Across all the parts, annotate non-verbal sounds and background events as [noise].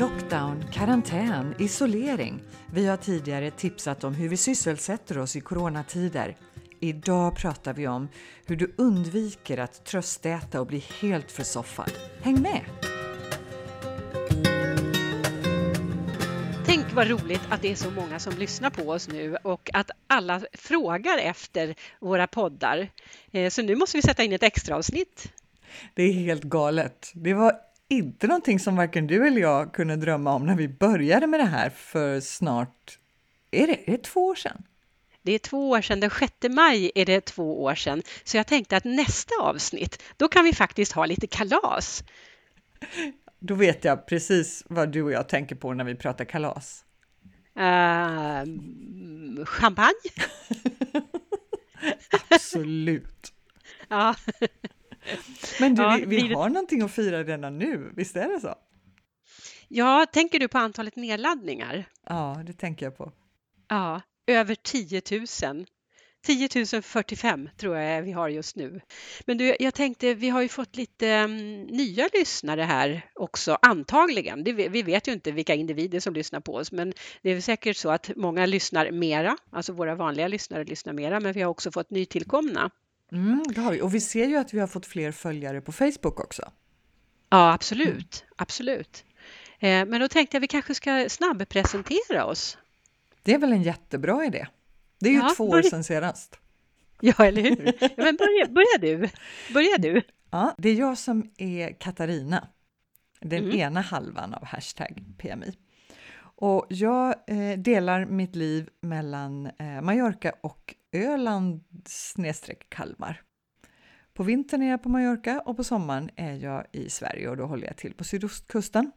Lockdown, karantän, isolering. Vi har tidigare tipsat om hur vi sysselsätter oss i coronatider. Idag pratar vi om hur du undviker att tröstäta och bli helt försoffad. Häng med! Tänk vad roligt att det är så många som lyssnar på oss nu och att alla frågar efter våra poddar. Eh, så nu måste vi sätta in ett extra avsnitt. Det är helt galet. Det var inte någonting som varken du eller jag kunde drömma om när vi började med det här för snart, är det, är det två år sedan? Det är två år sedan, den 6 maj är det två år sedan. Så jag tänkte att nästa avsnitt, då kan vi faktiskt ha lite kalas. Då vet jag precis vad du och jag tänker på när vi pratar kalas. Uh, champagne? [laughs] Absolut. ja. Men du, ja, vi, vi har någonting att fira redan nu, visst är det så? Ja, tänker du på antalet nedladdningar? Ja, det tänker jag på. Ja, över 10 000. 10 045 tror jag vi har just nu. Men du, jag tänkte, vi har ju fått lite um, nya lyssnare här också, antagligen. Det, vi vet ju inte vilka individer som lyssnar på oss, men det är säkert så att många lyssnar mera, alltså våra vanliga lyssnare lyssnar mera, men vi har också fått nytillkomna. Mm, det har vi. Och vi ser ju att vi har fått fler följare på Facebook också. Ja, absolut. Absolut. Eh, men då tänkte jag att vi kanske ska snabbpresentera oss. Det är väl en jättebra idé. Det är ju ja, två år sedan senast. Ja, eller hur? Men börja, börja du. Börja du. Ja, det är jag som är Katarina, den mm. ena halvan av hashtag PMI. Och jag eh, delar mitt liv mellan eh, Mallorca och Öland snedstreck Kalmar. På vintern är jag på Mallorca och på sommaren är jag i Sverige och då håller jag till på sydostkusten.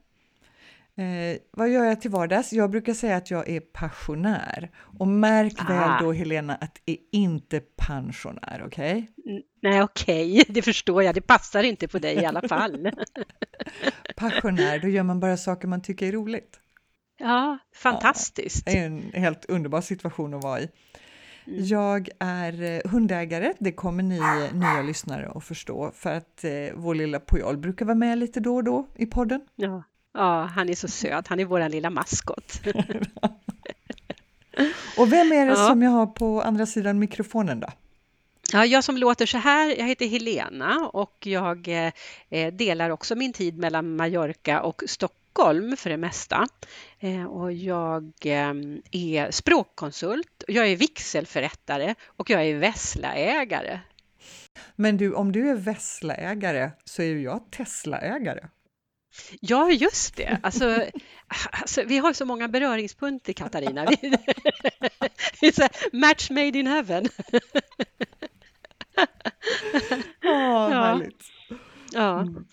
Eh, vad gör jag till vardags? Jag brukar säga att jag är passionär. Och märk ah. väl då Helena att det är inte pensionär, okej? Okay? Nej, okej, okay. [laughs] det förstår jag. Det passar inte på dig i alla fall. [laughs] passionär, då gör man bara saker man tycker är roligt. Ja, fantastiskt. Ja, det är en helt underbar situation att vara i. Mm. Jag är eh, hundägare, det kommer ni nya lyssnare att förstå, för att eh, vår lilla Pujol brukar vara med lite då och då i podden. Ja, ja han är så söt, han är vår lilla maskot. [laughs] och vem är det ja. som jag har på andra sidan mikrofonen då? Ja, jag som låter så här, jag heter Helena och jag eh, delar också min tid mellan Mallorca och Stockholm Stockholm för det mesta. Eh, och jag ehm, är språkkonsult, jag är vigselförrättare och jag är Vessla-ägare. Men du, om du är Vessla-ägare så är ju jag Tesla-ägare. Ja, just det. Alltså, [laughs] alltså, vi har så många beröringspunkter, Katarina. [laughs] It's a match made in heaven. [laughs] Åh, oh, härligt. Ja. Mm.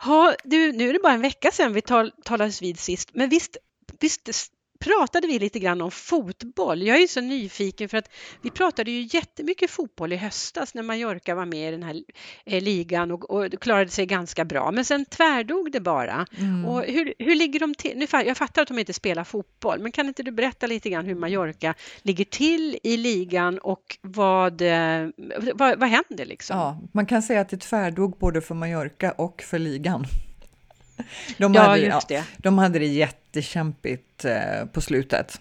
Ha, du, nu är det bara en vecka sedan vi tal, talades vid sist, men visst, visst pratade vi lite grann om fotboll. Jag är så nyfiken för att vi pratade ju jättemycket fotboll i höstas när Mallorca var med i den här eh, ligan och, och klarade sig ganska bra. Men sen tvärdog det bara. Mm. Och hur, hur ligger de till? Nu, jag fattar att de inte spelar fotboll, men kan inte du berätta lite grann hur Mallorca ligger till i ligan och vad, eh, vad, vad händer liksom? Ja, man kan säga att det tvärdog både för Mallorca och för ligan. De ja, hade, just det. de hade det jättekämpigt eh, på slutet.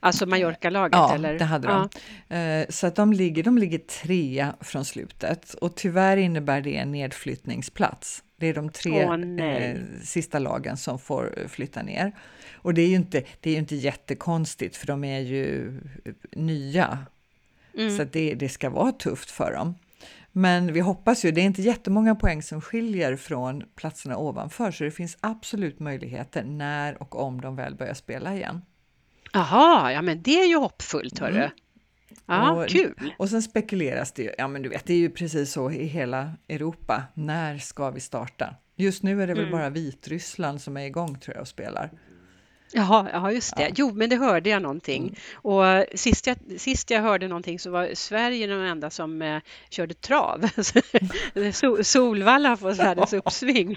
Alltså Mallorca-laget? Ja, eller? det hade de. Ja. Eh, så att de ligger, de ligger trea från slutet och tyvärr innebär det en nedflyttningsplats. Det är de tre oh, eh, sista lagen som får flytta ner. Och det är ju inte, det är inte jättekonstigt för de är ju nya. Mm. Så det, det ska vara tufft för dem. Men vi hoppas ju, det är inte jättemånga poäng som skiljer från platserna ovanför, så det finns absolut möjligheter när och om de väl börjar spela igen. Jaha, ja men det är ju hoppfullt hörru. Mm. Ja, och, kul! Och sen spekuleras det ju, ja men du vet, det är ju precis så i hela Europa. När ska vi starta? Just nu är det väl mm. bara Vitryssland som är igång tror jag och spelar. Jaha, ja, just det. Ja. Jo, men det hörde jag någonting. Mm. Och sist jag, sist jag hörde någonting så var Sverige den enda som eh, körde trav. [laughs] Sol, Solvalla världens uppsving.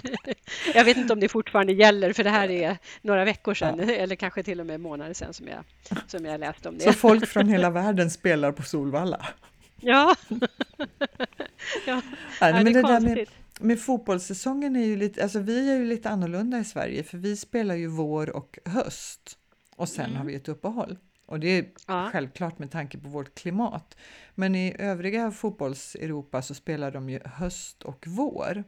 jag vet inte om det fortfarande gäller, för det här är några veckor sedan, ja. eller kanske till och med månader sedan som jag, som jag läste om det. Så folk från hela världen spelar på Solvalla? Ja. [laughs] [laughs] ja. Nej, men det, det där med med fotbollssäsongen är ju lite, alltså vi är ju lite annorlunda i Sverige för vi spelar ju vår och höst och sen Mm. har vi ett uppehåll. Och det är Ja. självklart med tanke på vårt klimat. Men i övriga fotbolls-Europa så spelar de ju höst och vår.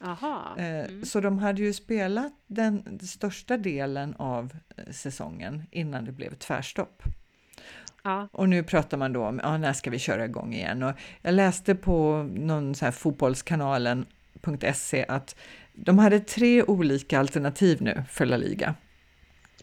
Aha. Eh, Mm. Så de hade ju spelat den, den största delen av eh, säsongen innan det blev tvärstopp. Ja. Och nu pratar man då om ja, när ska vi köra igång igen? Och jag läste på någon så här fotbollskanalen.se att de hade tre olika alternativ nu för La Liga.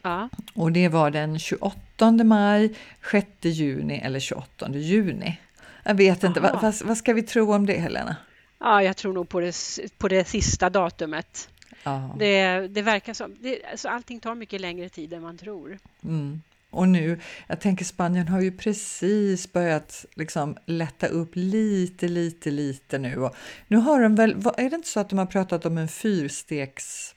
Ja. Och det var den 28 maj, 6 juni eller 28 juni. Jag vet inte, vad, vad, vad ska vi tro om det Helena? ja, jag tror nog på det, på det sista datumet. Ja. Det, det verkar som... Det, alltså allting tar mycket längre tid än man tror. Mm. Och nu, jag tänker Spanien har ju precis börjat liksom lätta upp lite, lite, lite nu. Och nu har de väl, är det inte så att de har pratat om en fyrstegs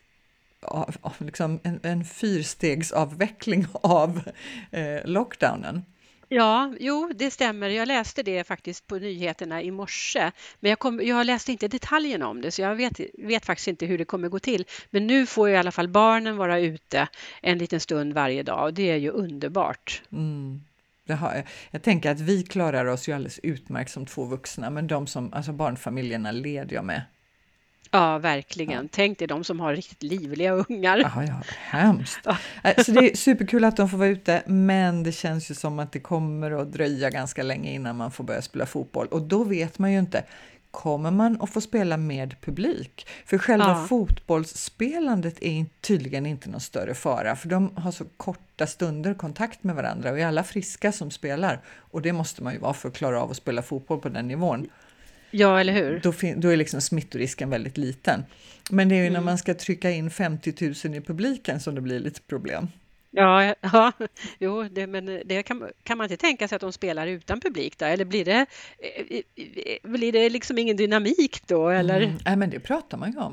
liksom en, en fyrstegsavveckling av eh, lockdownen? Ja, jo, det stämmer. Jag läste det faktiskt på nyheterna i morse. Men jag, kom, jag läste inte detaljerna om det, så jag vet, vet faktiskt inte hur det kommer gå till. Men nu får ju i alla fall barnen vara ute en liten stund varje dag och det är ju underbart. Mm. Har, jag. jag tänker att vi klarar oss ju alldeles utmärkt som två vuxna, men de som, alltså barnfamiljerna led jag med. Ja, verkligen. Tänk dig de som har riktigt livliga ungar. Ja, ja, hemskt. Ja. Eh, Så det är superkul att de får vara ute, men det känns ju som att det kommer att dröja ganska länge innan man får börja spela fotboll och då vet man ju inte. Kommer man att få spela med publik? För själva Ja. fotbollsspelandet är tydligen inte någon större fara, för de har så korta stunder kontakt med varandra och är alla friska som spelar. Och det måste man ju vara för att klara av att spela fotboll på den nivån Ja, eller hur? då, då är liksom smittorisken väldigt liten. Men det är ju när Mm. man ska trycka in 50 000 i publiken som det blir lite problem. Ja, ja [laughs] jo, det, men det kan, kan man inte tänka sig att de spelar utan publik då? Eller blir det, eh, eh, blir det liksom ingen dynamik då? Eller? Mm, nej, men det pratar man ju om.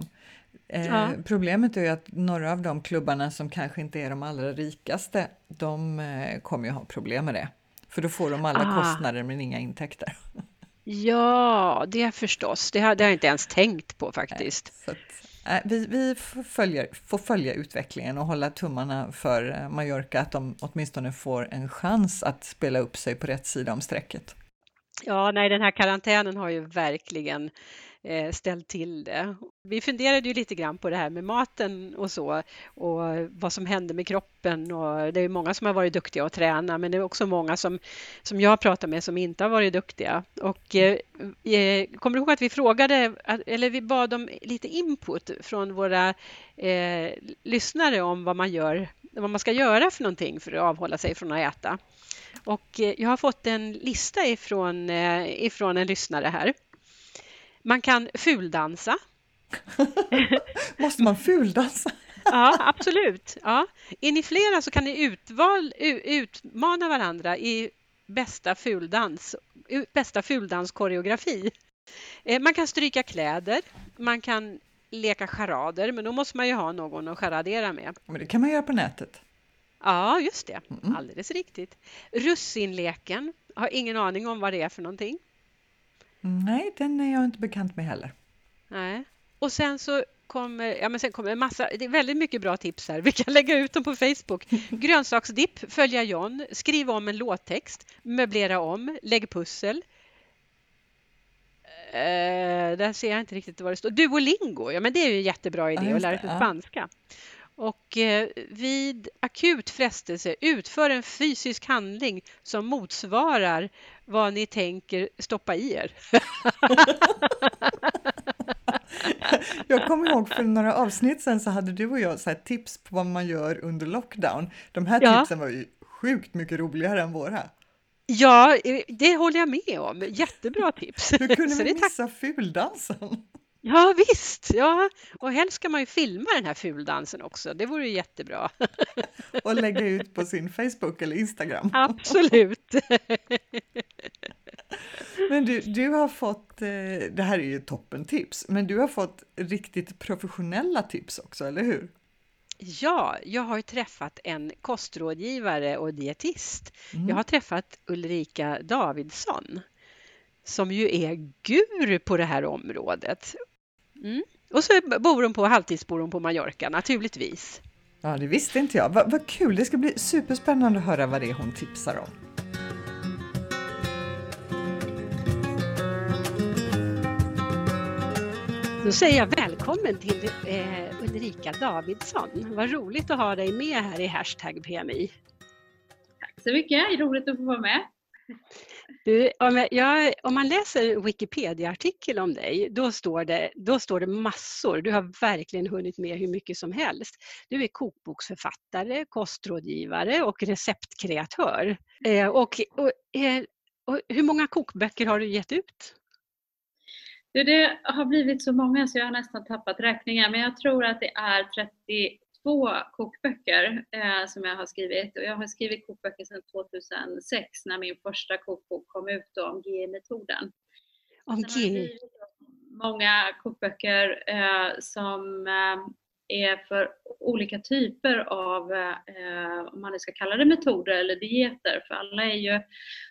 Eh, Ja. Problemet är ju att några av de klubbarna som kanske inte är de allra rikaste, de eh, kommer ju ha problem med det. För då får de alla Ah. kostnader men inga intäkter. [laughs] Ja, det förstås. Det har, det har jag inte ens tänkt på faktiskt. Så att, eh, vi vi får, följa, får följa utvecklingen och hålla tummarna för eh, Mallorca att de åtminstone får en chans att spela upp sig på rätt sida om strecket. Ja, nej, den här karantänen har ju verkligen eh, ställt till det. Vi funderade ju lite grann på det här med maten och så och vad som händer med kroppen och det är många som har varit duktiga att träna men det är också många som, som jag pratar med som inte har varit duktiga. Och eh, eh kommer du ihåg att vi frågade, eller vi bad om lite input från våra eh, lyssnare om vad man gör, vad man ska göra för någonting för att avhålla sig från att äta. Och eh, jag har fått en lista ifrån, eh, ifrån en lyssnare här. Man kan fuldansa. [laughs] Måste man fuldansa? Ja, absolut. Ja. Är ni flera så kan ni utval, utmana varandra i bästa fuldans, bästa fuldanskoreografi. Eh, Man kan stryka kläder, man kan leka charader, men då måste man ju ha någon att charadera med. Men det kan man göra på nätet. Ja, just det. Mm. Alldeles riktigt. Russinleken. Har ingen aning om vad det är för någonting. Nej, den är jag inte bekant med heller. Nej. Och sen så kommer, ja men sen kommer en massa, det är väldigt mycket bra tips här. Vi kan lägga ut dem på Facebook. [laughs] Grönsaksdipp, följa John, skriv om en låttext, möblera om, lägg pussel. Eh, där ser jag inte riktigt vad det står. Duolingo, ja men det är ju en jättebra idé just att lära sig ja. Och eh, vid akut frestelse, utför en fysisk handling som motsvarar vad ni tänker stoppa i er. [laughs] Jag kommer ihåg för några avsnitt sen så hade du och jag så tips på vad man gör under lockdown. De här Ja. tipsen var ju sjukt mycket roligare än våra. Ja, eh, det håller jag med om. Jättebra tips. Hur kunde [laughs] vi tack- missa fuldansen? Ja, visst. Ja. Och helst ska man ju filma den här fuldansen också. Det vore ju jättebra. [laughs] Och lägga ut på sin Facebook eller Instagram. Absolut. [laughs] Men du, du har fått, eh, det här är ju toppen tips, men du har fått riktigt professionella tips också, eller hur? Ja, jag har träffat en kostrådgivare och dietist. Mm. Jag har träffat Ulrika Davidsson som ju är guru på det här området. Mm. Och så bor hon på, halvtidsbor hon på Mallorca naturligtvis. Ja, det visste inte jag. Vad, vad kul! Det ska bli superspännande att höra vad det är hon tipsar om. Då säger jag välkommen till eh, Ulrika Davidsson. Vad roligt att ha dig med här i Hashtag PMI. Tack så mycket, roligt att få vara med. Du, om, jag, om, man läser en Wikipedia-artikel om dig, då står, det, då står det massor. Du har verkligen hunnit med hur mycket som helst. Du är kokboksförfattare, kostrådgivare och receptkreatör. Eh, och, och, eh, och, hur många kokböcker har du gett ut? Det har blivit så många så jag har nästan tappat räkningen, men jag tror att det är 30 32 kokböcker eh, som jag har skrivit. Och jag har skrivit kokböcker sedan 2006 när min första kokbok kom ut om GI-metoden. Om GI? Många kokböcker eh, som eh, är för olika typer av, eh, om man nu ska kalla det metoder eller dieter, för alla är ju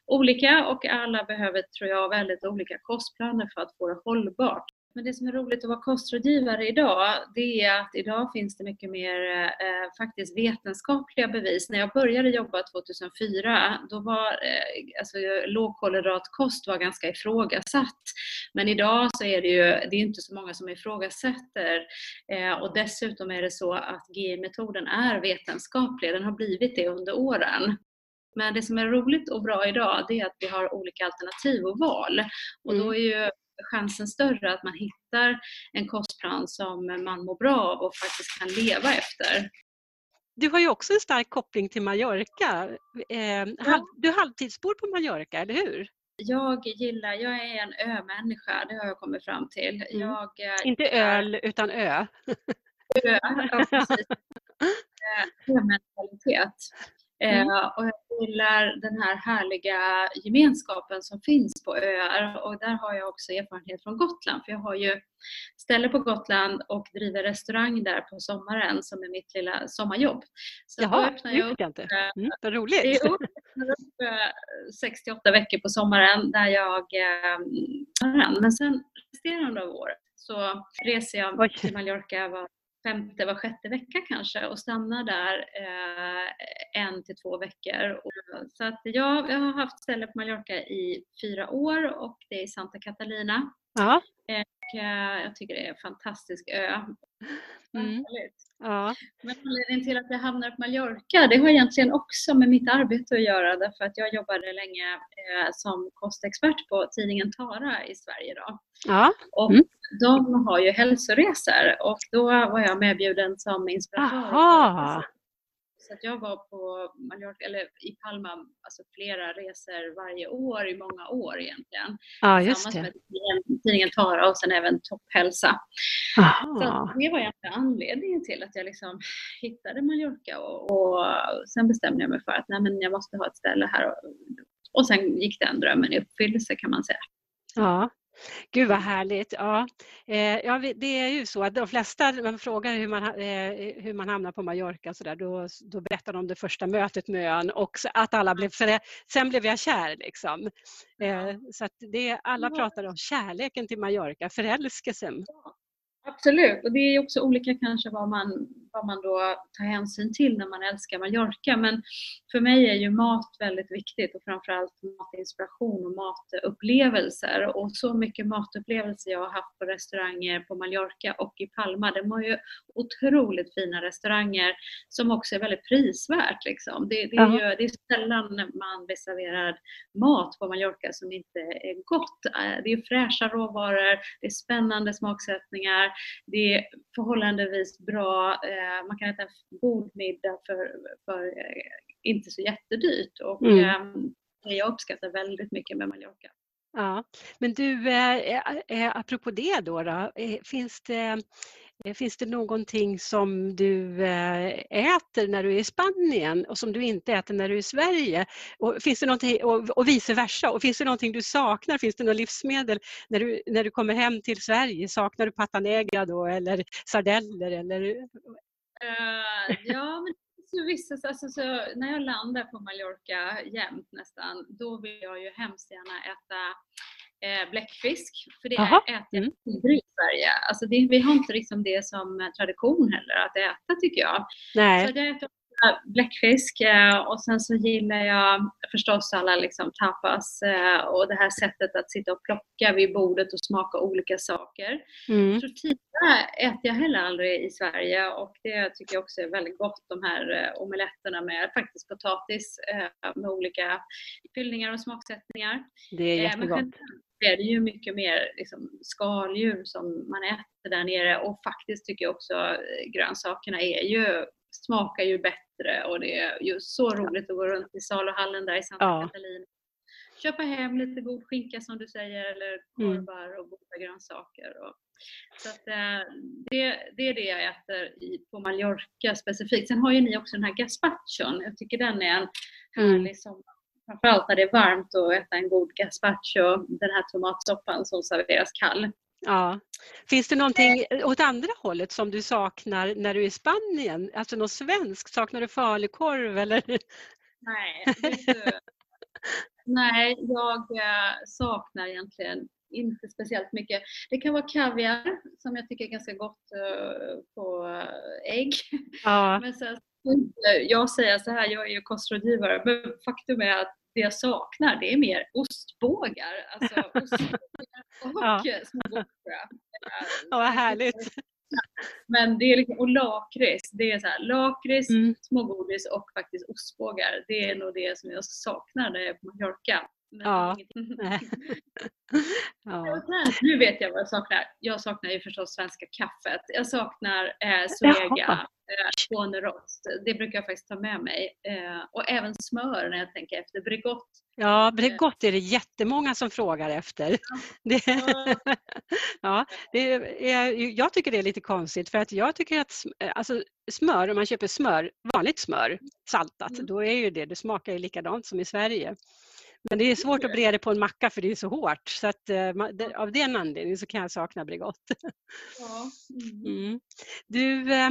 olika och alla behöver, tror jag, väldigt olika kostplaner för att få det hållbart. Men det som är roligt att vara kostrådgivare idag, det är att idag finns det mycket mer eh, faktiskt vetenskapliga bevis. När jag började jobba 2004, då var eh, alltså, lågkolhydratkost var ganska ifrågasatt. Men idag så är det ju det är inte så många som ifrågasätter. Eh, och dessutom är det så att GI-metoden är vetenskaplig, den har blivit det under åren. Men det som är roligt och bra idag, det är att vi har olika alternativ och val. Och då mm. är ju chansen större att man hittar en kostplan som man mår bra av och faktiskt kan leva efter. Du har ju också en stark koppling till Mallorca. Eh. Du halvtidsbor på Mallorca, eller hur? Jag gillar, jag är en ö-människa, det har jag kommit fram till. Mm. Jag, Inte öl, utan ö. Ö, ja precis. [laughs] Ö-mentalitet. Mm. Eh, och jag gillar den här härliga gemenskapen som finns på öar och där har jag också erfarenhet från Gotland för jag har ju ställe på Gotland och driver restaurang där på sommaren som är mitt lilla sommarjobb. Så Jaha, då öppnar jag upp, inte. Mm, vad roligt! Det är upp, 68 veckor på sommaren där jag eh, men sen resterande av året så reser jag Oj. till Mallorca var femte, var sjätte vecka kanske och stannar där eh, en till två veckor. Så att jag, jag har haft ställe på Mallorca i fyra år och det är Santa Catalina. Ja. Och, eh, jag tycker det är en fantastisk ö. Mm. Ja. Men anledningen till att jag hamnar på Mallorca, det har egentligen också med mitt arbete att göra därför att jag jobbade länge eh, som kostexpert på tidningen Tara i Sverige. Då. Ja. Och mm. de har ju hälsoresor och då var jag medbjuden som inspiratör. Aha. Så att jag var på Mallorca, eller i Palma alltså flera resor varje år i många år egentligen. Ja, just det. med tidningen Tara och sen även Topphälsa. Så det var egentligen anledningen till att jag liksom hittade Mallorca och, och sen bestämde jag mig för att nej, men jag måste ha ett ställe här. Och, och sen gick den drömmen i uppfyllelse kan man säga. Ja, Gud vad härligt. Ja, eh, ja, det är ju så att de flesta, man frågar hur man, eh, hur man hamnar på Mallorca så där, då, då berättar de om det första mötet med ön och att alla blev, för det, sen blev jag kär liksom. Eh, så att det, alla pratar om kärleken till Mallorca, förälskelsen. Absolut, och det är också olika kanske vad man, vad man då tar hänsyn till när man älskar Mallorca. Men för mig är ju mat väldigt viktigt och framförallt matinspiration och matupplevelser. Och så mycket matupplevelser jag har haft på restauranger på Mallorca och i Palma. De har ju otroligt fina restauranger som också är väldigt prisvärt. Liksom. Det, det, är ju, det är sällan man blir serverad mat på Mallorca som inte är gott. Det är fräscha råvaror, det är spännande smaksättningar det är förhållandevis bra, eh, man kan äta en god middag för, för eh, inte så jättedyrt och mm. Det jag uppskattar väldigt mycket med Mallorca. Ja, men du, eh, apropå det då, då finns det Eh, finns det någonting som du eh, äter när du är i Spanien och som du inte äter när du är i Sverige? Och, finns det någonting, och, och vice versa. Och finns det någonting du saknar? Finns det något livsmedel när du, när du kommer hem till Sverige? Saknar du pata negra då eller sardeller? Eller? Uh, ja, men så vissa, alltså, så när jag landar på Mallorca jämt nästan, då vill jag ju hemskt gärna äta eh, bläckfisk, för det Jaha, äter mm. jag aldrig i Sverige. Alltså det, vi har inte liksom det som tradition heller att äta tycker jag. Nej. Så jag äter ofta bläckfisk eh, och sen så gillar jag förstås alla liksom tapas eh, och det här sättet att sitta och plocka vid bordet och smaka olika saker. Mm. Tortilla äter jag heller aldrig i Sverige och det tycker jag också är väldigt gott, de här eh, omeletterna med faktiskt potatis eh, med olika fyllningar och smaksättningar. Det är Eh, Men jättegott. Är det ju mycket mer liksom, skaldjur som man äter där nere och faktiskt tycker jag också eh, grönsakerna är ju, smakar ju bättre och det är ju så roligt att gå runt i saluhallen där i Santa Ja. Catalina. Köpa hem lite god skinka som du säger eller Mm. korvar och goda grönsaker. Och, så att, eh, det, det är det jag äter i, på Mallorca specifikt. Sen har ju ni också den här gazpachon. Jag tycker den är en Mm. härlig sommar. Framförallt när det är varmt och äta en god gazpacho, den här tomatsoppan som serveras kall. Ja. Finns det någonting åt andra hållet som du saknar när du är i Spanien? Alltså något svenskt? Saknar du falukorv eller? Nej, [laughs] nej jag eh, saknar egentligen inte speciellt mycket. Det kan vara kaviar som jag tycker är ganska gott eh, på eh, ägg. Ja, Men sen, eh, jag säger så här, jag är ju kostrådgivare, men faktum är att det jag saknar det är mer ostbågar. Alltså [laughs] ostbågar och Ja. små gurka. ja vad härligt. Men det är liksom, och lakrits, det är så här, lakrits, Mm. smågodis och faktiskt ostbågar. Det är nog det som jag saknar när jag är på Mallorca. Men Ja. [laughs] [laughs] Ja. Nu vet jag vad jag saknar. Jag saknar ju förstås svenska kaffet. Jag saknar eh, Zoega, Jaha. eh. Det brukar jag faktiskt ta med mig. Eh, och även smör när jag tänker efter. Bregott. Ja, Bregott är det jättemånga som frågar efter. [laughs] Det, Ja. ja, det är, jag tycker det är lite konstigt för att jag tycker att sm- alltså, smör, om man köper smör, vanligt smör, saltat, Mm. då är ju det, det smakar ju likadant som i Sverige. Men det är svårt att bre det på en macka för det är så hårt så att eh, av den anledningen så kan jag sakna Bregott. Ja. Mm. [laughs] Mm. Du, eh,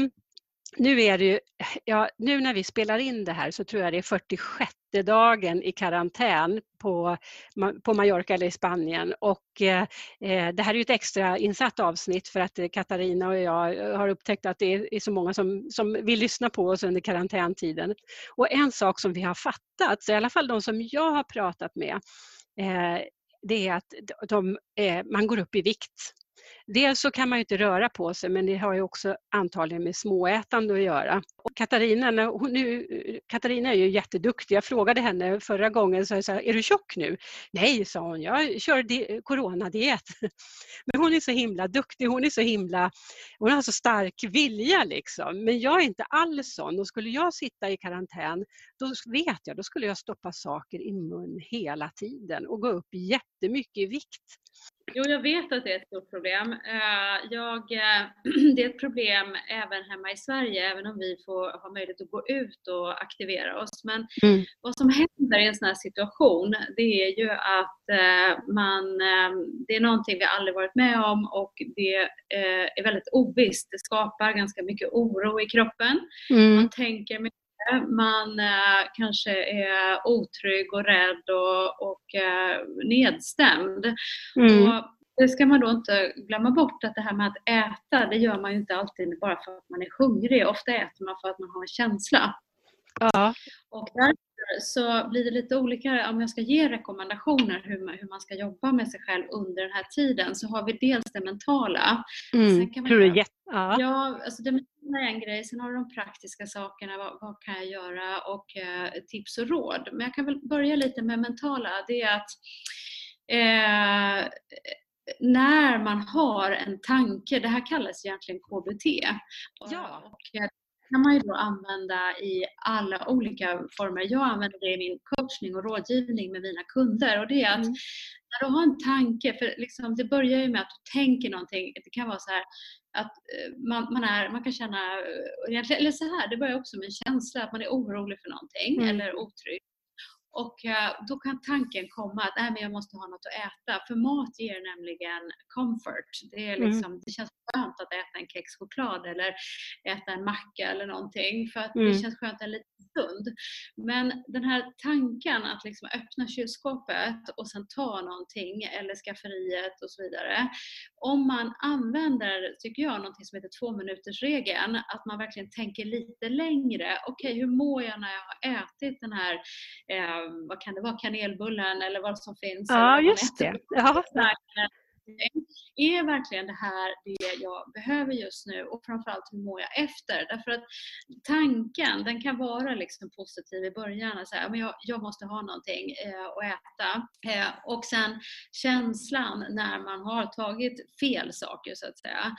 nu är det ju, [sighs] ja, nu när vi spelar in det här så tror jag det är 46 dagen i karantän på, på Mallorca eller i Spanien och eh, eh, det här är ju ett extra insatt avsnitt för att eh, Katarina och jag eh, har upptäckt att det är, är så många som, som vill lyssna på oss under karantäntiden. Och en sak som vi har fattat, så i alla fall de som jag har pratat med, eh, det är att de, eh, man går upp i vikt. Dels så kan man ju inte röra på sig men det har ju också antagligen med småätande att göra. Och Katarina, hon, nu, Katarina är ju jätteduktig. Jag frågade henne förra gången, så jag sa, är du tjock nu? Nej, sa hon, jag kör di- coronadiet. [laughs] Men hon är så himla duktig, hon är så himla, hon har så stark vilja liksom. Men jag är inte alls sån och skulle jag sitta i karantän, då vet jag, då skulle jag stoppa saker i mun hela tiden och gå upp jättemycket i vikt. Jo, jag vet att det är ett stort problem. Eh, Jag, eh, [clears throat] det är ett problem även hemma i Sverige, även om vi får ha möjlighet att gå ut och aktivera oss. Men Mm. vad som händer i en sån här situation, det är ju att eh, man, det är någonting vi aldrig varit med om och det är väldigt ovisst. Det skapar ganska mycket oro i kroppen. Mm. Man tänker mycket, man eh, kanske är otrygg och rädd och, och eh, nedstämd. Mm. Och det ska man då inte glömma bort att det här med att äta, det gör man ju inte alltid bara för att man är hungrig. Ofta äter man för att man har en känsla. Ja. Och därför så blir det lite olika, om jag ska ge rekommendationer hur man, hur man ska jobba med sig själv under den här tiden, så har vi dels det mentala. Mm. Sen kan man Tror du. Ja. Ja, alltså det är en grej, sen har du de praktiska sakerna, vad, vad kan jag göra och eh, tips och råd. Men jag kan väl börja lite med mentala, det är att eh, när man har en tanke, det här kallas egentligen KBT. Ja. Och eh, kan man ju då använda i alla olika former. Jag använder det i min coachning och rådgivning med mina kunder och det är att Mm. när du har en tanke, för liksom det börjar ju med att du tänker någonting. Det kan vara så här att eh, man, man, är, man kan känna, eh, eller så här, det börjar också med en känsla att man är orolig för någonting Mm. eller otrygg. Och eh, då kan tanken komma att Nej, men jag måste ha något att äta. För mat ger nämligen comfort. Det, är Mm. liksom, det känns skönt att äta en kex choklad eller äta en macka eller någonting. För att Mm. det känns skönt en liten stund. Men den här tanken att liksom öppna kylskåpet och sen ta någonting eller skafferiet och så vidare. Om man använder, tycker jag, någonting som heter två minuters regeln att man verkligen tänker lite längre. Okej, hur mår jag när jag har ätit den här, eh, vad kan det vara, kanelbullen eller vad som finns? Ja, just det. Ja. Är verkligen det här det jag behöver just nu och framförallt hur mår jag efter? Därför att tanken den kan vara liksom positiv i början, att säga, men jag, jag måste ha någonting eh, att äta. Eh, och sen känslan när man har tagit fel saker så att säga,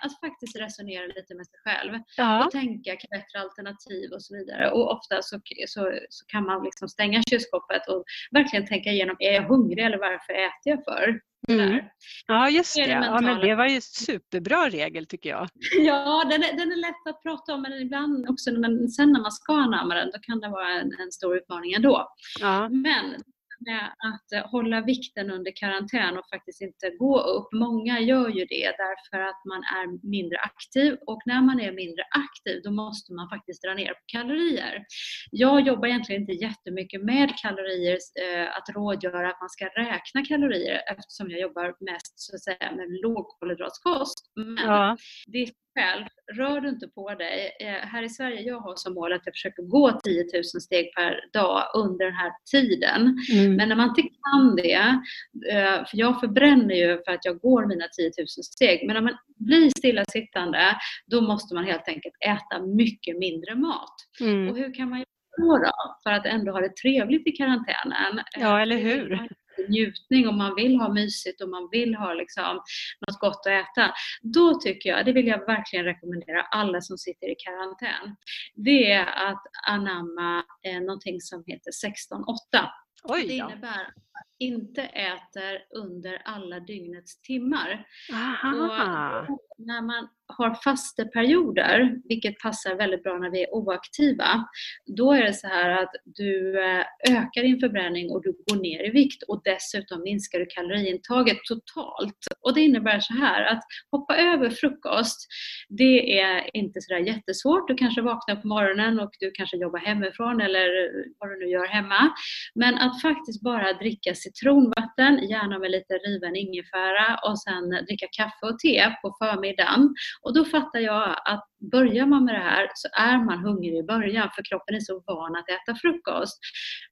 att faktiskt resonera lite med sig själv Ja. och tänka bättre alternativ och så vidare. Och ofta så, så, så kan man liksom stänga kylskåpet och verkligen tänka igenom, är jag hungrig eller varför äter jag för? Mm. Ja, just Det det. Ja, men det var ju superbra regel tycker jag. [laughs] Ja, den är, den är lätt att prata om men ibland också men sen när man ska anamma den då kan det vara en, en stor utmaning ändå. Ja. Men med att eh, hålla vikten under karantän och faktiskt inte gå upp. Många gör ju det därför att man är mindre aktiv och när man är mindre aktiv då måste man faktiskt dra ner på kalorier. Jag jobbar egentligen inte jättemycket med kalorier, eh, att rådgöra att man ska räkna kalorier eftersom jag jobbar mest så att säga med lågkolhydratskost. Men Ja. ditt själv, rör du inte på dig. Eh, här i Sverige, jag har som mål att jag försöker gå 10 000 steg per dag under den här tiden. Mm. Men när man inte kan det, eh, för jag förbränner ju för att jag går mina 10 000 steg, men när man blir stillasittande, då måste man helt enkelt äta mycket mindre mat. Och Mm. hur kan man göra då, för att ändå ha det trevligt i karantänen? Eh, Ja, eller vill hur? njutning och man vill ha mysigt och man vill ha liksom något gott att äta. Då tycker jag, det vill jag verkligen rekommendera alla som sitter i karantän. Det är att anamma eh, någonting som heter 16-8. Oj Det innebär att man inte äter under alla dygnets timmar. Aha. När man har fasteperioder, vilket passar väldigt bra när vi är oaktiva, då är det så här att du eh, ökar din förbränning och du går ner i vikt och dessutom minskar du kaloriintaget totalt. Och det innebär så här att hoppa över frukost, det är inte så där jättesvårt. Du kanske vaknar på morgonen och du kanske jobbar hemifrån eller vad du nu gör hemma. Men att faktiskt bara dricka citronvatten, gärna med lite riven ingefära och sen dricka kaffe och te på förmiddagen. Och då fattar jag att börjar man med det här så är man hungrig i början för kroppen är så van att äta frukost.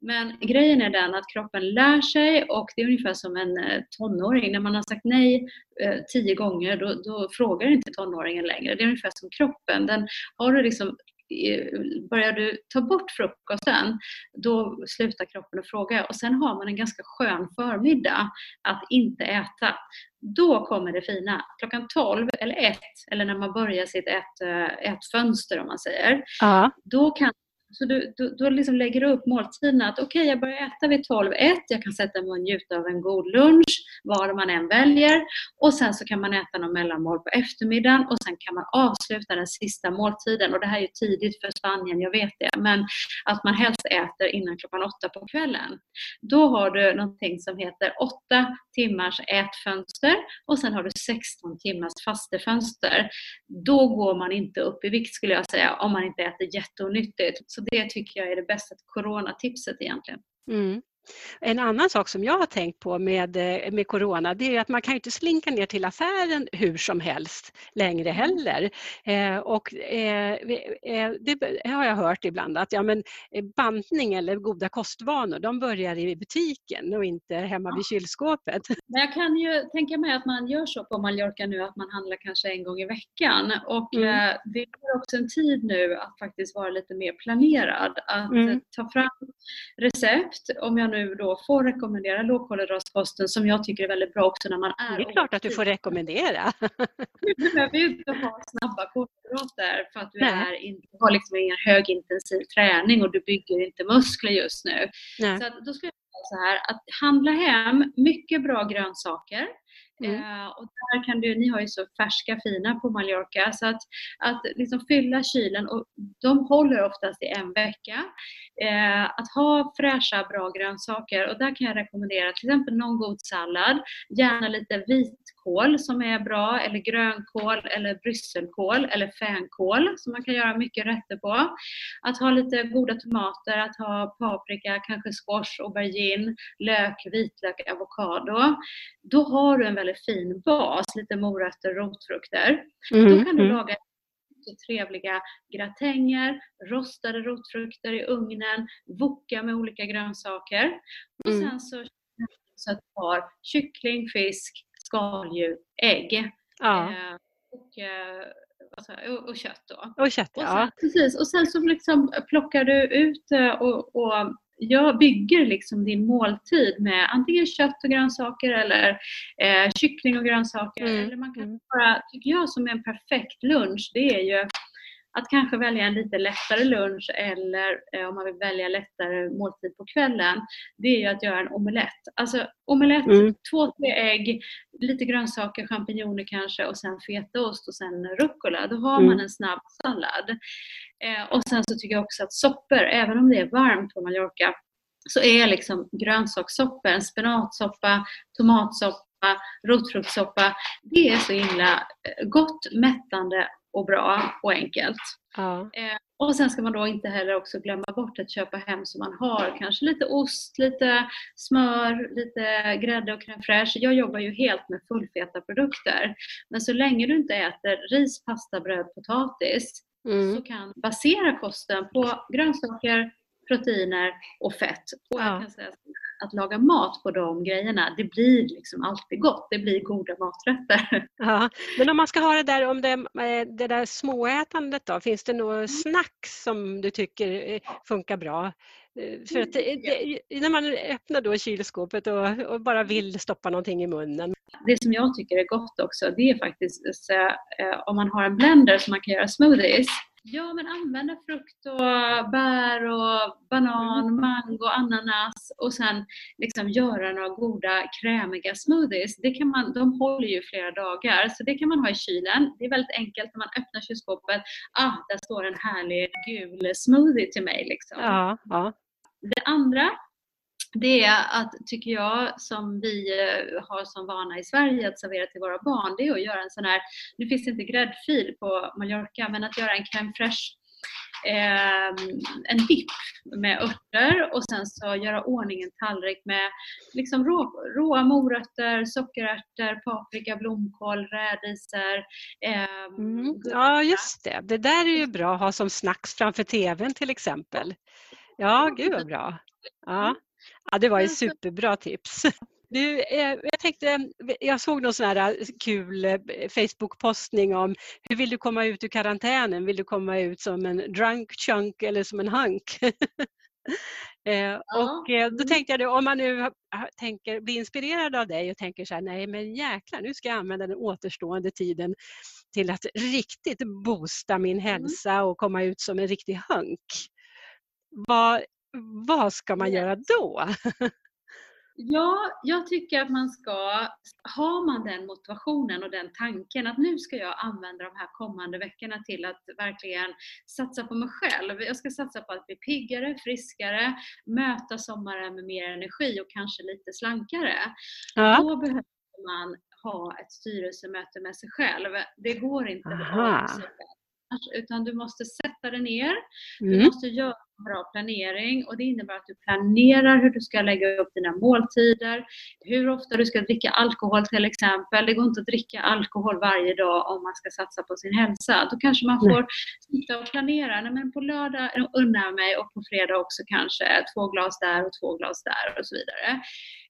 Men grejen är den att kroppen lär sig och det är ungefär som en eh, tonåring. När man har sagt nej eh, tio gånger då, då frågar inte tonåringen längre. Det är ungefär som kroppen. Den, har du liksom Börjar du ta bort frukosten, då slutar kroppen att fråga. Och sen har man en ganska skön förmiddag att inte äta. Då kommer det fina. Klockan 12 eller 1, eller när man börjar sitt ät, eh, ätfönster om man säger, Ja. då kan så du, då, då liksom lägger du upp måltiderna att okej, jag börjar äta vid 12.1, jag kan sätta mig och njuta av en god lunch, var man än väljer. Och sen så kan man äta någon mellanmål på eftermiddagen och sen kan man avsluta den sista måltiden. Och det här är ju tidigt för Spanien, jag vet det, men att man helst äter innan klockan åtta på kvällen. Då har du någonting som heter 8 timmars ätfönster och sen har du 16 timmars fastefönster. Då går man inte upp i vikt skulle jag säga om man inte äter jätteonyttigt. Så det tycker jag är det bästa coronatipset egentligen. Mm. En annan sak som jag har tänkt på med, eh, med Corona det är att man kan ju inte slinka ner till affären hur som helst längre heller. Eh, och, eh, eh, det har jag hört ibland att ja, men, eh, bantning eller goda kostvanor de börjar i butiken och inte hemma vid kylskåpet. [laughs] Men jag kan ju tänka mig att man gör så på Mallorca nu att man handlar kanske en gång i veckan. Och Mm. eh, det är också en tid nu att faktiskt vara lite mer planerad. Att Mm. ta fram recept, om jag nu då får rekommendera lågkolhydratkosten som jag tycker är väldigt bra också när man är Det är klart att du får rekommendera. [laughs] Du behöver ju inte ha snabba kolhydrater för att du är inte, har liksom ingen högintensiv träning och du bygger inte muskler just nu. Nej. Så att då skulle jag så här, att handla hem mycket bra grönsaker. Mm. Eh, och där kan du, ni har ju så färska fina på Mallorca, så att, att liksom fylla kylen, och de håller oftast i en vecka. Eh, att ha fräscha, bra grönsaker och där kan jag rekommendera till exempel någon god sallad, gärna lite vitkål som är bra, eller grönkål eller brysselkål eller fänkål som man kan göra mycket rätter på. Att ha lite goda tomater, att ha paprika, kanske squash, aubergine, lök, vitlök, avokado. Då har du en väldigt fin bas, lite morötter, rotfrukter. Mm. Då kan du mm. laga trevliga gratänger, rostade rotfrukter i ugnen, voka med olika grönsaker. Och Mm. sen så, så att du har kyckling, fisk, skaldjur, ägg Ja, eh, och, eh, och, och kött då. och kött Och ja. sen, precis, och sen så liksom plockar du ut eh, och, och jag bygger liksom din måltid med antingen kött och grönsaker eller eh, kyckling och grönsaker. Mm, Eller man kan mm. bara, tycker jag, som en perfekt lunch, det är ju att kanske välja en lite lättare lunch eller eh, om man vill välja lättare måltid på kvällen, det är ju att göra en omelett. Alltså omelett, Mm. två, tre ägg, lite grönsaker, champinjoner kanske och sen fetaost och sen rucola. Då har man Mm. en snabb sallad. Eh, och sen så tycker jag också att soppor, även om det är varmt på Mallorca, så är liksom grönsakssoppor, en spenatsoppa, tomatsoppa, rotfruktssoppa, det är så himla eh, gott, mättande och bra och enkelt. ja. Eh, och sen ska man då inte heller också glömma bort att köpa hem så man har kanske lite ost, lite smör, lite grädde och crème fraîche. Jag jobbar ju helt med fullfeta produkter. Men så länge du inte äter ris, pasta, bröd, potatis Mm. så kan basera kosten på grönsaker, proteiner och fett. Och Ja. jag kan säga att laga mat på de grejerna, det blir liksom alltid gott. Det blir goda maträtter. [laughs] Ja, men om man ska ha det där, om det, eh, det där småätandet då, finns det några snacks som du tycker eh, funkar bra? Eh, För att det, det, när man öppnar då kylskåpet och, och bara vill stoppa någonting i munnen. Det som jag tycker är gott också, det är faktiskt så, om man har en blender som man kan göra smoothies. Ja, men använda frukt och bär och banan, mango, ananas och sen liksom göra några goda krämiga smoothies. Det kan man, de håller ju flera dagar, så det kan man ha i kylen. Det är väldigt enkelt när man öppnar kylskåpet. Ah, där står en härlig gul smoothie till mig. Liksom. Ja, ja. Det andra, det är att, tycker jag, som vi eh, har som vana i Sverige att servera till våra barn, det är att göra en sån här, nu finns det inte gräddfil på Mallorca, men att göra en crème fraîche eh, en dipp med örter och sen så göra ordning en tallrik med liksom rå, råa morötter, sockerärtor, paprika, blomkål, rädisor. Eh, Mm. Ja, just det. Det där är ju bra att ha som snacks framför TVn till exempel. Ja, gud vad bra. Ja, ja det var ju superbra tips. Du, eh, jag tänkte, jag såg någon sån här eh, kul eh, Facebook-postning om hur vill du komma ut ur karantänen? Vill du komma ut som en drunk chunk eller som en hunk? [laughs] Eh, och eh, då mm. tänkte jag om man nu tänker, blir inspirerad av dig och tänker så här, nej men jäklar, nu ska jag använda den återstående tiden till att riktigt boosta min Mm. hälsa och komma ut som en riktig hunk. Vad, vad ska man göra då? Ja, jag tycker att man ska, har man den motivationen och den tanken att nu ska jag använda de här kommande veckorna till att verkligen satsa på mig själv. Jag ska satsa på att bli piggare, friskare, möta sommaren med mer energi och kanske lite slankare. Ja, Då behöver man ha ett styrelsemöte med sig själv. Det går inte Aha. Utan du måste sätta dig ner, du mm. måste göra bra planering och det innebär att du planerar hur du ska lägga upp dina måltider, hur ofta du ska dricka alkohol till exempel. Det går inte att dricka alkohol varje dag om man ska satsa på sin hälsa. Då kanske man får sitta och planera. Nej, men på lördag unnar jag mig och på fredag också kanske två glas där och två glas där och så vidare.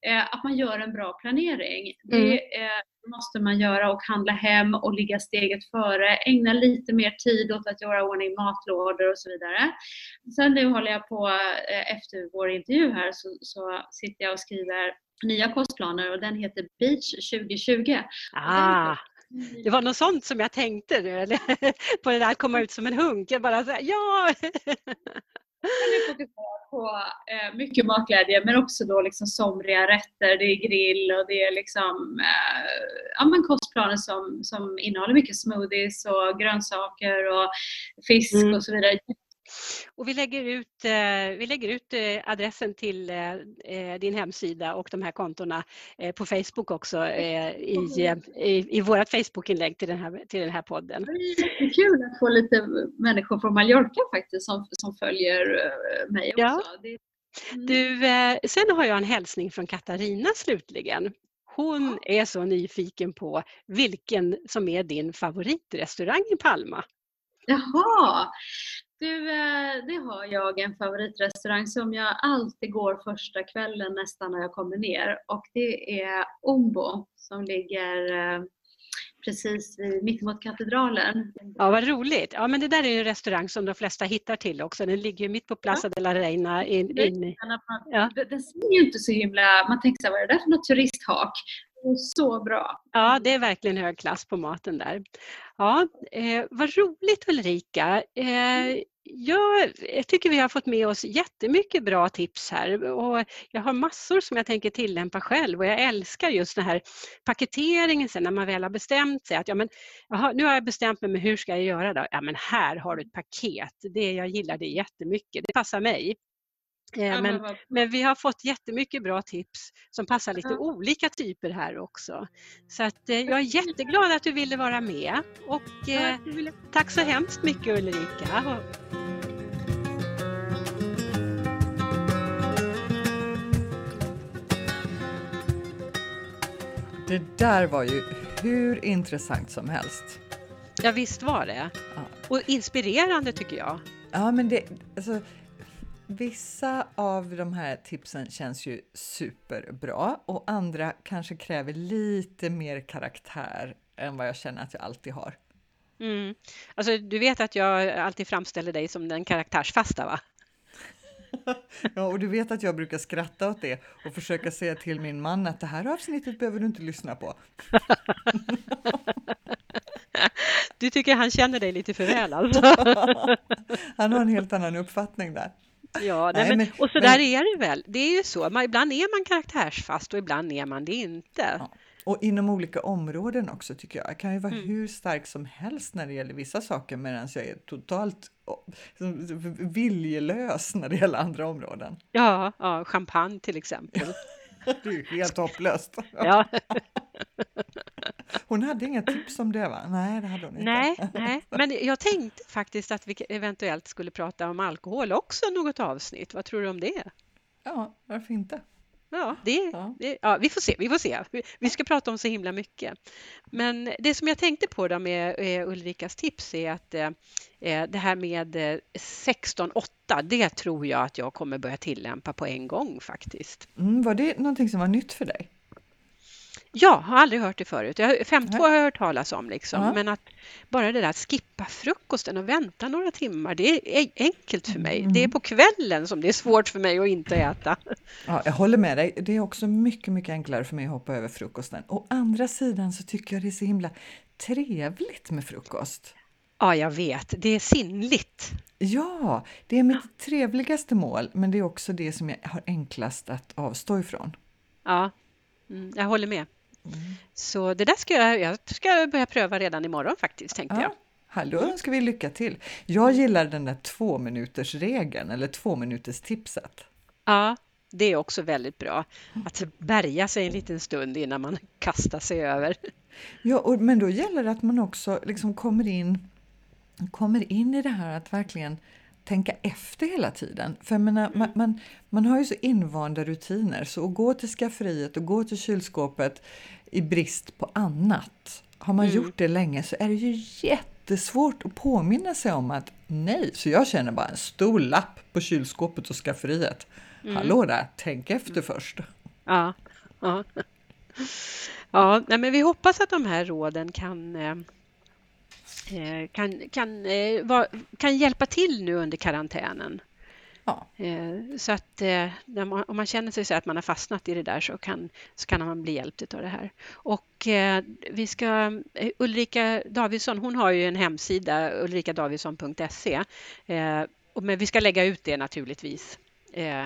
Eh, att man gör en bra planering. Det eh, måste man göra och handla hem och ligga steget före. Ägna lite mer tid åt att göra ordning matlådor och så vidare. Sen nu håller jag på, eh, efter vår intervju här, så, så sitter jag och skriver nya kostplaner och den heter Beach 2020. Ah, det var något sånt som jag tänkte eller? [laughs] på det där att komma ut som en hunk. Jag bara så här, ja! [laughs] Man fokuserar på eh, mycket matglädje men också då liksom somriga rätter. Det är grill och det är liksom eh, ja, men kostplaner som, som innehåller mycket smoothies och grönsaker och fisk mm. och så vidare. Och vi lägger ut, eh, vi lägger ut eh, adressen till eh, din hemsida och de här kontona på Facebook också i, i, i vårt Facebookinlägg till den här, till den här podden. Det är kul att få lite människor från Mallorca faktiskt som, som följer mig också. Ja. Mm. Du, sen har jag en hälsning från Katarina slutligen. Hon är så nyfiken på vilken som är din favoritrestaurang i Palma. Jaha, du, eh, det har jag en favoritrestaurang som jag alltid går första kvällen nästan när jag kommer ner och det är Ombo som ligger eh, precis mittemot katedralen. Ja, vad roligt. Ja, men det där är en restaurang som de flesta hittar till också. Den ligger mitt på Plaza ja. de la Reina. In, in. Ja. Den ser ju inte så himla... Man tänker så här, vad är det där för något turisthak? Så bra. Ja, det är verkligen hög klass på maten där. Ja, eh, vad roligt Ulrika. Eh, jag tycker vi har fått med oss jättemycket bra tips här och jag har massor som jag tänker tillämpa själv och jag älskar just den här paketeringen sen när man väl har bestämt sig att ja, men, jaha, nu har jag bestämt mig, men hur ska jag göra då? Ja, men här har du ett paket. Det, jag gillar det jättemycket. Det passar mig. Eh, men, men, vi har fått jättemycket bra tips som passar lite olika typer här också. Så att, eh, jag är jätteglad att du ville vara med och eh, tack så hemskt mycket Ulrika. Det där var ju hur intressant som helst. Ja visst var det. Ja. Och inspirerande tycker jag. Ja men det, alltså, Vissa av de här tipsen känns ju superbra och andra kanske kräver lite mer karaktär än vad jag känner att jag alltid har. Mm. Alltså, du vet att jag alltid framställer dig som den karaktärsfasta va? [laughs] ja, och du vet att jag brukar skratta åt det och försöka säga till min man att det här avsnittet behöver du inte lyssna på. [laughs] du tycker han känner dig lite för väl alltså? [laughs] han har en helt annan uppfattning där. Ja, nej, men, och så men, där är det väl. Det är ju så. Man, ibland är man karaktärsfast och ibland är man det inte. Ja. Och inom olika områden också tycker jag. Jag kan ju vara mm. hur stark som helst när det gäller vissa saker medan jag är totalt viljelös när det gäller andra områden. Ja, ja champagne till exempel. [laughs] det är ju helt hopplöst. Ja. [laughs] [laughs] Hon hade inga tips om det va? Nej, det hade hon inte. Nej, [laughs] nej, men jag tänkte faktiskt att vi eventuellt skulle prata om alkohol också något avsnitt. Vad tror du om det? Ja, varför inte? Ja, det, ja. Det, ja, vi får se. Vi får se. Vi ska prata om så himla mycket. Men det som jag tänkte på då med eh, Ulrikas tips är att eh, eh det här med 16-8, eh, det tror jag att jag kommer börja tillämpa på en gång faktiskt. Mm, var det någonting som var nytt för dig? Ja, har aldrig hört det förut. 5.2 har jag hört talas om, liksom. Ja. men att bara det där att skippa frukosten och vänta några timmar, det är enkelt för mig. Mm. Det är på kvällen som det är svårt för mig att inte äta. [laughs] Ja, jag håller med dig. Det är också mycket, mycket enklare för mig att hoppa över frukosten. Å andra sidan så tycker jag det är så himla trevligt med frukost. Ja, jag vet. Det är sinnligt. Ja, det är mitt trevligaste mål, men det är också det som jag har enklast att avstå ifrån. Ja, mm, jag håller med. Så det där ska jag, jag ska börja pröva redan imorgon faktiskt, tänkte ja. jag. Hallå, önskar vi lycka till. Jag gillar den där två minuters regeln eller två minuters tipset. Ja, det är också väldigt bra. Att bärga sig en liten stund innan man kastar sig över. Ja, och, men då gäller det att man också liksom kommer in, kommer in i det här att verkligen tänka efter hela tiden. För menar, mm. man, man, man, har ju så invanda rutiner, så att gå till skafferiet och gå till kylskåpet i brist på annat. Har man mm. gjort det länge så är det ju jättesvårt att påminna sig om att nej, så jag känner bara en stor lapp på kylskåpet och skafferiet. Mm. Hallå där, tänk efter mm. först. Ja, ja. ja men vi hoppas att de här råden kan Eh, kan, kan, eh, kan hjälpa till nu under karantänen. Ja. Eh, så att man, om man känner sig så att man har fastnat i det där så kan, så kan man bli hjälpt av det här. Och vi ska, Ulrika Davidsson, hon har ju en hemsida, ulrikadavidsson.se men vi ska lägga ut det naturligtvis eh,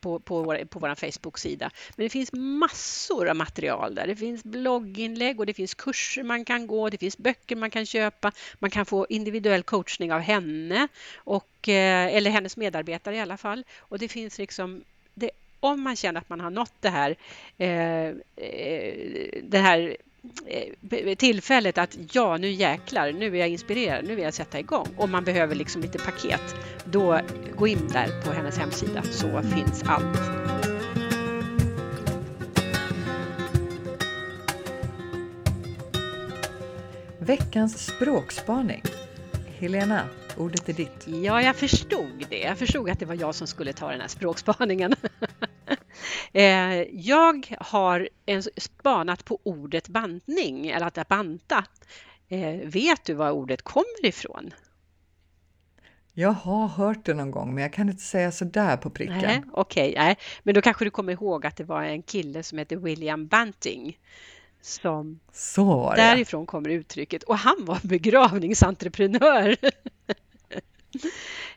på, på, vår, på vår Facebook-sida. Men det finns massor av material där. Det finns blogginlägg och det finns kurser man kan gå, det finns böcker man kan köpa, man kan få individuell coachning av henne och, eh, eller hennes medarbetare i alla fall. Och det finns liksom det, om man känner att man har nått det här, eh, eh det här tillfället att ja, nu jäklar, nu är jag inspirerad, nu vill jag sätta igång. Om man behöver liksom lite paket, då gå in där på hennes hemsida så finns allt. Veckans språkspaning. Helena, ordet är ditt. Ja, jag förstod det. Jag förstod att det var jag som skulle ta den här språkspaningen. [laughs] Eh, jag har spanat på ordet bantning, eller att banta. Eh, vet du var ordet kommer ifrån? Jag har hört det någon gång, men jag kan inte säga så där på pricken. Okej, okay, men då kanske du kommer ihåg att det var en kille som hette William Banting som därifrån kommer uttrycket och han var begravningsentreprenör. [laughs] [laughs]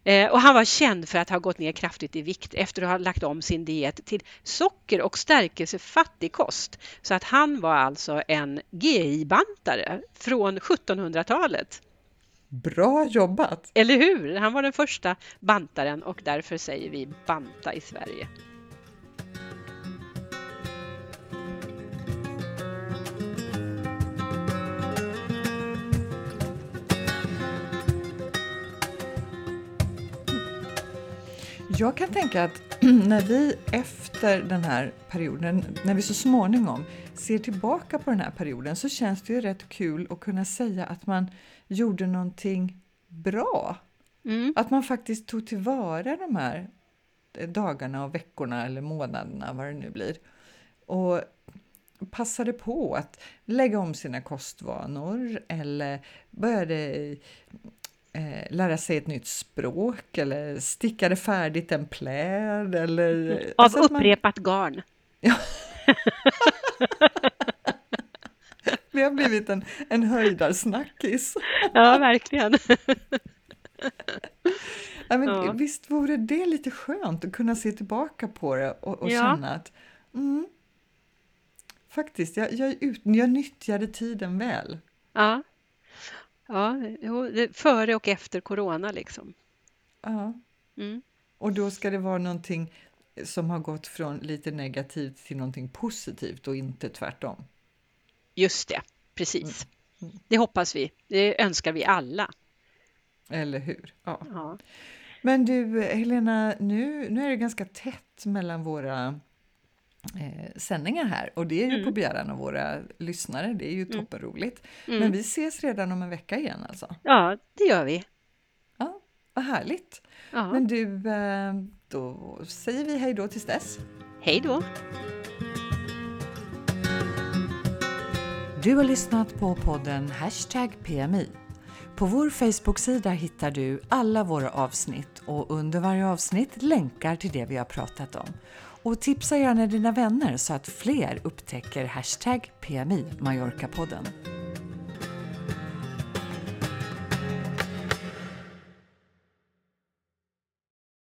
Eh, och han var känd för att ha gått ner kraftigt i vikt efter att ha lagt om sin diet till socker och stärkelsefattig kost. Så att han var alltså en GI-bantare från 1700-talet. Bra jobbat! Eller hur? Han var den första bantaren och därför säger vi banta i Sverige. Jag kan tänka att [clears throat] när vi efter den här perioden, när vi så småningom ser tillbaka på den här perioden så känns det ju rätt kul att kunna säga att man gjorde någonting bra. Mm. Att man faktiskt tog tillvara de här dagarna och veckorna eller månaderna, vad det nu blir. Och passade på att lägga om sina kostvanor eller började eh, lära sig ett nytt språk eller stickade färdigt en pläd eller... Mm. Av alltså upprepat man... garn. Ja. [laughs] Vi har blivit en, en höjdarsnackis. Ja, verkligen. [laughs] ja, men ja. Visst vore det lite skönt att kunna se tillbaka på det och, och ja. känna att mm, faktiskt, jag, jag, ut, jag nyttjade tiden väl. Ja. Ja, före och efter corona liksom. Ja. Mm. Och då ska det vara någonting som har gått från lite negativt till någonting positivt och inte tvärtom. Just det, precis. Mm. mm. Det hoppas vi. Det önskar vi alla. Eller hur? Ja. ja. Men du, Helena, nu, nu är det ganska tätt mellan våra eh, sändningar här och det är ju mm. på begäran av våra lyssnare. Det är ju mm. toppenroligt. Mm. Men vi ses redan om en vecka igen alltså? Ja, det gör vi. Ja, vad härligt. Ja. Men du, eh, då säger vi hej då tills dess. Hej då! Du har lyssnat på podden Hashtag PMI. På vår Facebook-sida hittar du alla våra avsnitt och under varje avsnitt länkar till det vi har pratat om. Och tipsa gärna dina vänner så att fler upptäcker hashtag PMI Mallorca-podden.